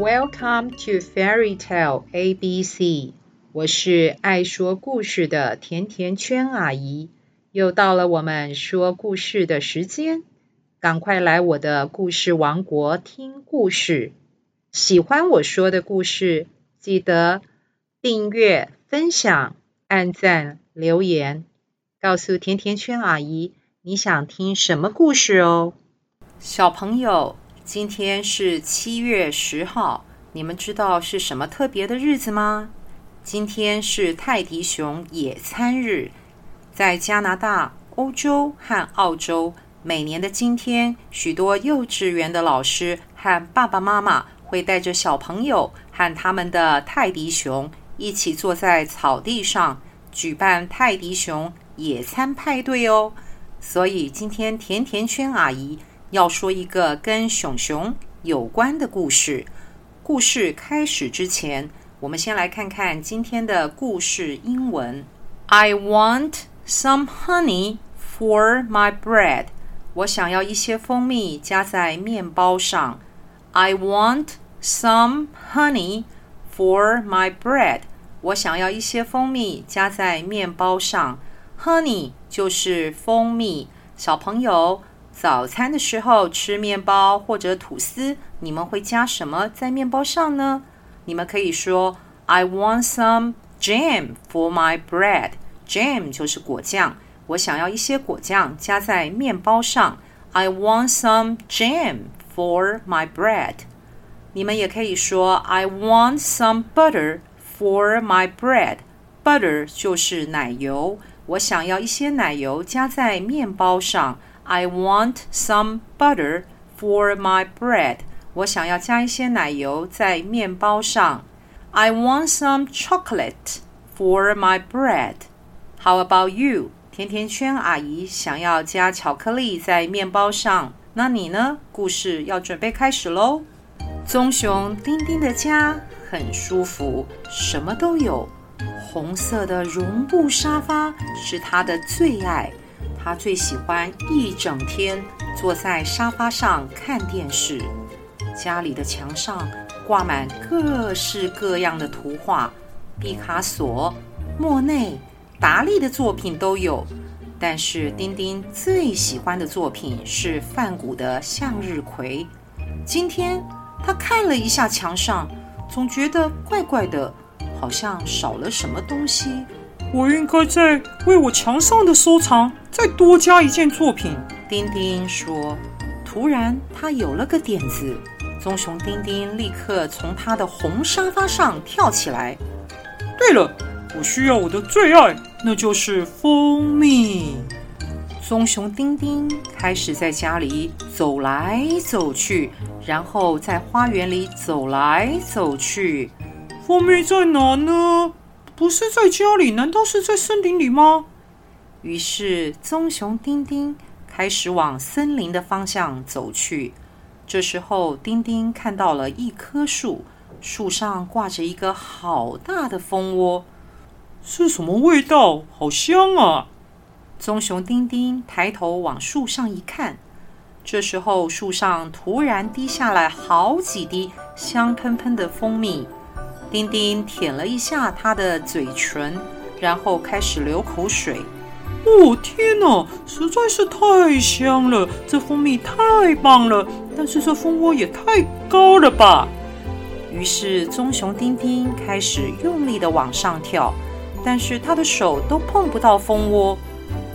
Welcome to Fairy Tale ABC。我是爱说故事的甜甜圈阿姨，又到了我们说故事的时间，赶快来我的故事王国听故事。喜欢我说的故事，记得订阅、分享、按赞、留言，告诉甜甜圈阿姨你想听什么故事哦。小朋友，今天是七月十号，你们知道是什么特别的日子吗？今天是泰迪熊野餐日，在加拿大、欧洲和澳洲，每年的今天，许多幼稚园的老师和爸爸妈妈会带着小朋友和他们的泰迪熊一起坐在草地上，举办泰迪熊野餐派对哦。所以今天甜甜圈阿姨要说一个跟熊熊有关的故事。故事开始之前，我们先来看看今天的故事英文。I want some honey for my bread。我想要一些蜂蜜加在面包上。I want some honey for my bread。我想要一些蜂蜜加在面包上。Honey 就是蜂蜜。小朋友，早餐的时候吃面包或者吐司，你们会加什么在面包上呢？你们可以说 I want some jam for my bread。Jam 就是果酱，我想要一些果酱加在面包上。I want some jam for my bread。你们也可以说 I want some butter for my bread。Butter 就是奶油，我想要一些奶油加在面包上。I want some butter for my bread。我想要加一些奶油在面包上。I want some chocolate for my bread. How about you? 甜甜圈阿姨想要加巧克力在面包上。那你呢？故事要准备开始喽。棕熊丁丁的家很舒服，什么都有。红色的绒布沙发是他的最爱，他最喜欢一整天坐在沙发上看电视。家里的墙上挂满各式各样的图画，毕卡索、莫内、达利的作品都有。但是丁丁最喜欢的作品是梵谷的向日葵。今天他看了一下墙上，总觉得怪怪的，好像少了什么东西。我应该在为我墙上的收藏再多加一件作品。丁丁说。突然，他有了个点子。棕熊丁丁立刻从他的红沙发上跳起来。对了，我需要我的最爱，那就是蜂蜜。棕熊丁丁开始在家里走来走去，然后在花园里走来走去。蜂蜜在哪呢？不是在家里，难道是在森林里吗？于是棕熊丁丁开始往森林的方向走去。这时候，丁丁看到了一棵树，树上挂着一个好大的蜂窝。是什么味道？好香啊！棕熊丁丁抬头往树上一看，这时候树上突然滴下来好几滴香喷喷的蜂蜜。丁丁舔了一下他的嘴唇，然后开始流口水。哦，天哪，实在是太香了！这蜂蜜太棒了，但是这蜂窝也太高了吧？于是棕熊丁丁开始用力地往上跳，但是他的手都碰不到蜂窝。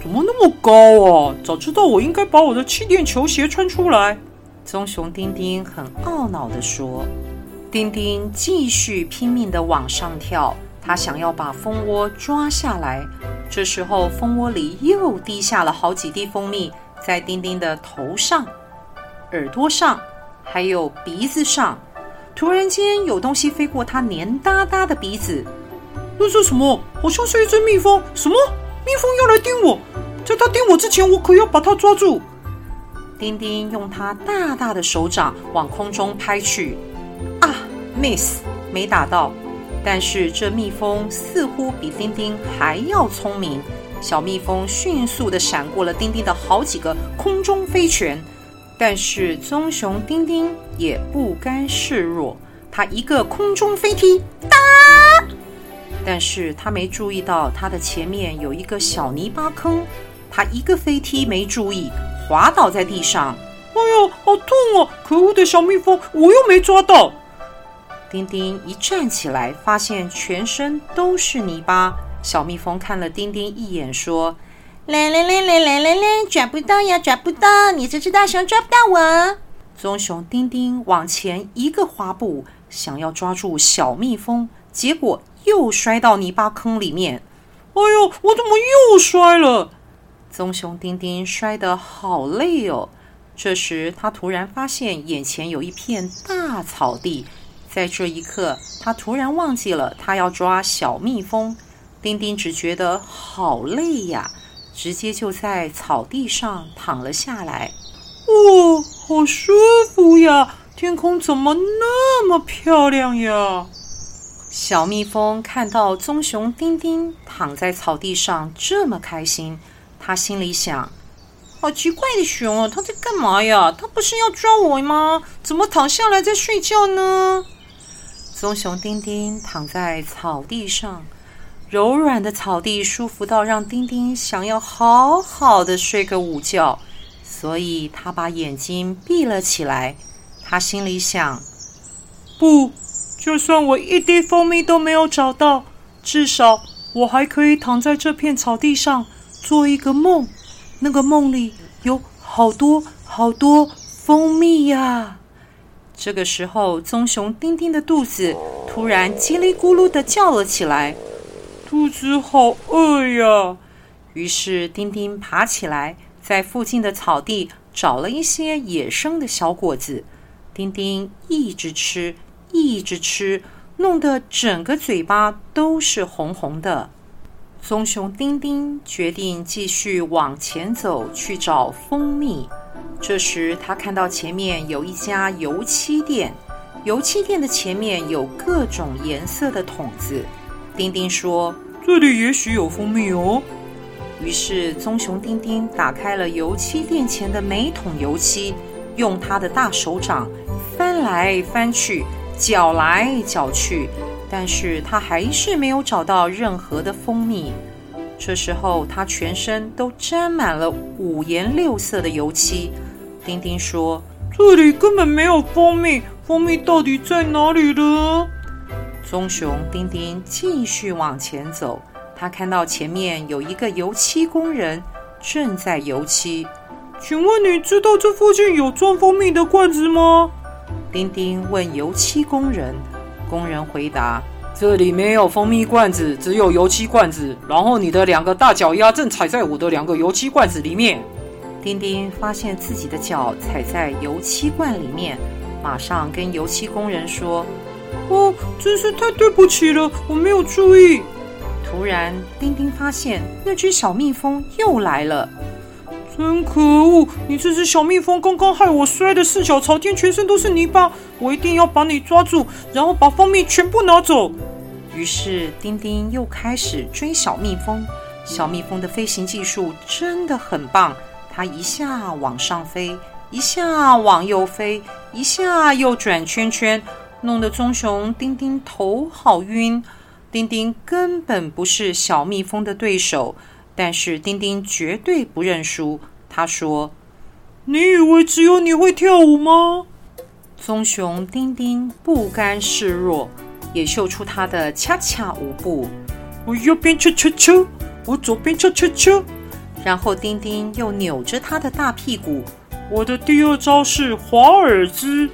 怎么那么高啊？早知道我应该把我的气垫球鞋穿出来。棕熊丁丁很懊恼地说。丁丁继续拼命地往上跳，他想要把蜂窝抓下来。这时候，蜂窝里又滴下了好几滴蜂蜜，在丁丁的头上、耳朵上，还有鼻子上。突然间，有东西飞过他黏哒哒的鼻子。那是什么？好像是一只蜜蜂。什么？蜜蜂要来叮我？在它叮我之前，我可要把它抓住。丁丁用他大大的手掌往空中拍去，啊，miss，没打到。但是这蜜蜂似乎比丁丁还要聪明，小蜜蜂迅速地闪过了丁丁的好几个空中飞拳。但是棕熊丁丁也不甘示弱，他一个空中飞踢，哒！但是他没注意到他的前面有一个小泥巴坑，他一个飞踢没注意，滑倒在地上。哎呦，好痛啊！可恶的小蜜蜂，我又没抓到。丁丁一站起来，发现全身都是泥巴。小蜜蜂看了丁丁一眼，说：“来来来来来来来，抓不到呀，抓不到！你这只大熊抓不到我。”棕熊丁丁往前一个滑步，想要抓住小蜜蜂，结果又摔到泥巴坑里面。哎呦，我怎么又摔了？棕熊丁丁摔得好累哦。这时，他突然发现眼前有一片大草地。在这一刻，他突然忘记了他要抓小蜜蜂。丁丁只觉得好累呀，直接就在草地上躺了下来。哇，好舒服呀！天空怎么那么漂亮呀？小蜜蜂看到棕熊丁丁躺在草地上这么开心，他心里想：好奇怪的熊啊，他在干嘛呀？他不是要抓我吗？怎么躺下来在睡觉呢？棕熊丁丁躺在草地上，柔软的草地舒服到让丁丁想要好好的睡个午觉，所以他把眼睛闭了起来。他心里想：不，就算我一滴蜂蜜都没有找到，至少我还可以躺在这片草地上做一个梦。那个梦里有好多好多蜂蜜呀！这个时候，棕熊丁丁的肚子突然叽里咕噜的叫了起来，肚子好饿呀！于是丁丁爬起来，在附近的草地找了一些野生的小果子。丁丁一直吃，一直吃，弄得整个嘴巴都是红红的。棕熊丁丁决定继续往前走，去找蜂蜜。这时，他看到前面有一家油漆店，油漆店的前面有各种颜色的桶子。丁丁说：“这里也许有蜂蜜哦。”于是，棕熊丁丁打开了油漆店前的每桶油漆，用他的大手掌翻来翻去，搅来搅去，但是他还是没有找到任何的蜂蜜。这时候，他全身都沾满了五颜六色的油漆。丁丁说：“这里根本没有蜂蜜，蜂蜜到底在哪里呢？”棕熊丁丁继续往前走，他看到前面有一个油漆工人正在油漆。请问你知道这附近有装蜂蜜的罐子吗？丁丁问油漆工人。工人回答：“这里没有蜂蜜罐子，只有油漆罐子。然后你的两个大脚丫正踩在我的两个油漆罐子里面。”丁丁发现自己的脚踩在油漆罐里面，马上跟油漆工人说：“哦，真是太对不起了，我没有注意。”突然，丁丁发现那只小蜜蜂又来了。真可恶！你这只小蜜蜂刚刚害我摔得四脚朝天，全身都是泥巴。我一定要把你抓住，然后把蜂蜜全部拿走。于是，丁丁又开始追小蜜蜂。小蜜蜂的飞行技术真的很棒。它一下往上飞，一下往右飞，一下又转圈圈，弄得棕熊丁丁头好晕。丁丁根本不是小蜜蜂的对手，但是丁丁绝对不认输。他说：“你以为只有你会跳舞吗？”棕熊丁丁不甘示弱，也秀出他的恰恰舞步。我右边恰恰恰，我左边恰恰恰。然后丁丁又扭着他的大屁股。我的第二招是华尔兹。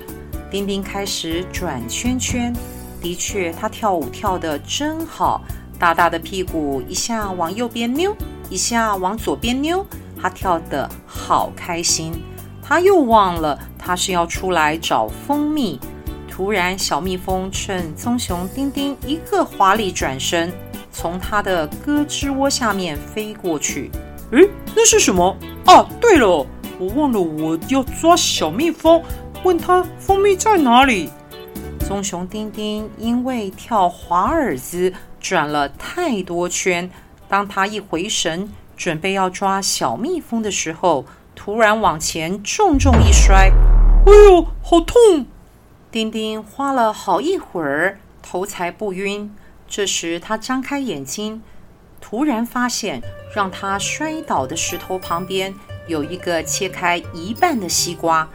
丁丁开始转圈圈。的确，他跳舞跳得真好，大大的屁股一下往右边扭，一下往左边扭，他跳得好开心。他又忘了他是要出来找蜂蜜。突然，小蜜蜂趁棕熊丁丁一个华丽转身，从他的胳肢窝下面飞过去。诶，那是什么？啊，对了，我忘了我要抓小蜜蜂，问他蜂蜜在哪里。棕熊丁丁因为跳华尔兹转了太多圈，当他一回神，准备要抓小蜜蜂的时候，突然往前重重一摔，哎呦，好痛！丁丁花了好一会儿，头才不晕。这时，他张开眼睛，突然发现让他摔倒的石头旁边有一个切开一半的西瓜。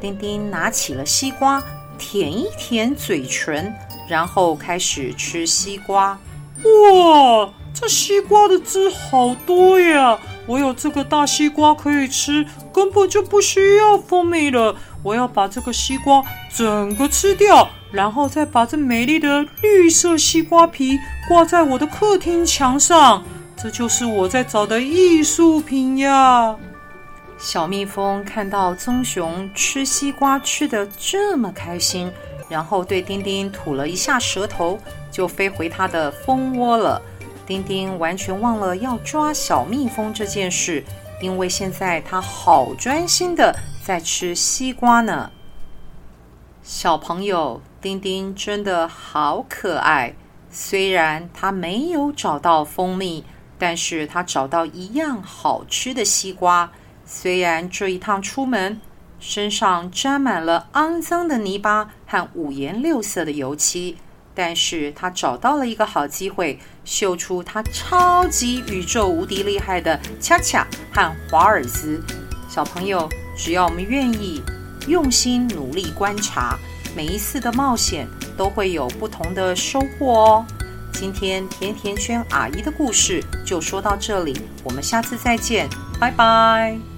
丁丁拿起了西瓜，舔一舔嘴唇，然后开始吃西瓜。哇，这西瓜的汁好多呀！我有这个大西瓜可以吃，根本就不需要蜂蜜了。我要把这个西瓜整个吃掉，然后再把这美丽的绿色西瓜皮挂在我的客厅墙上。这就是我在找的艺术品呀！小蜜蜂看到棕熊吃西瓜吃得这么开心，然后对丁丁吐了一下舌头，就飞回它的蜂窝了。丁丁完全忘了要抓小蜜蜂这件事，因为现在他好专心的在吃西瓜呢。小朋友，丁丁真的好可爱。虽然他没有找到蜂蜜，但是他找到一样好吃的西瓜。虽然这一趟出门，身上沾满了肮脏的泥巴和五颜六色的油漆。但是他找到了一个好机会，秀出他超级宇宙无敌厉害的恰恰和华尔兹。小朋友，只要我们愿意用心努力观察，每一次的冒险都会有不同的收获哦。今天甜甜圈阿姨的故事就说到这里，我们下次再见，拜拜。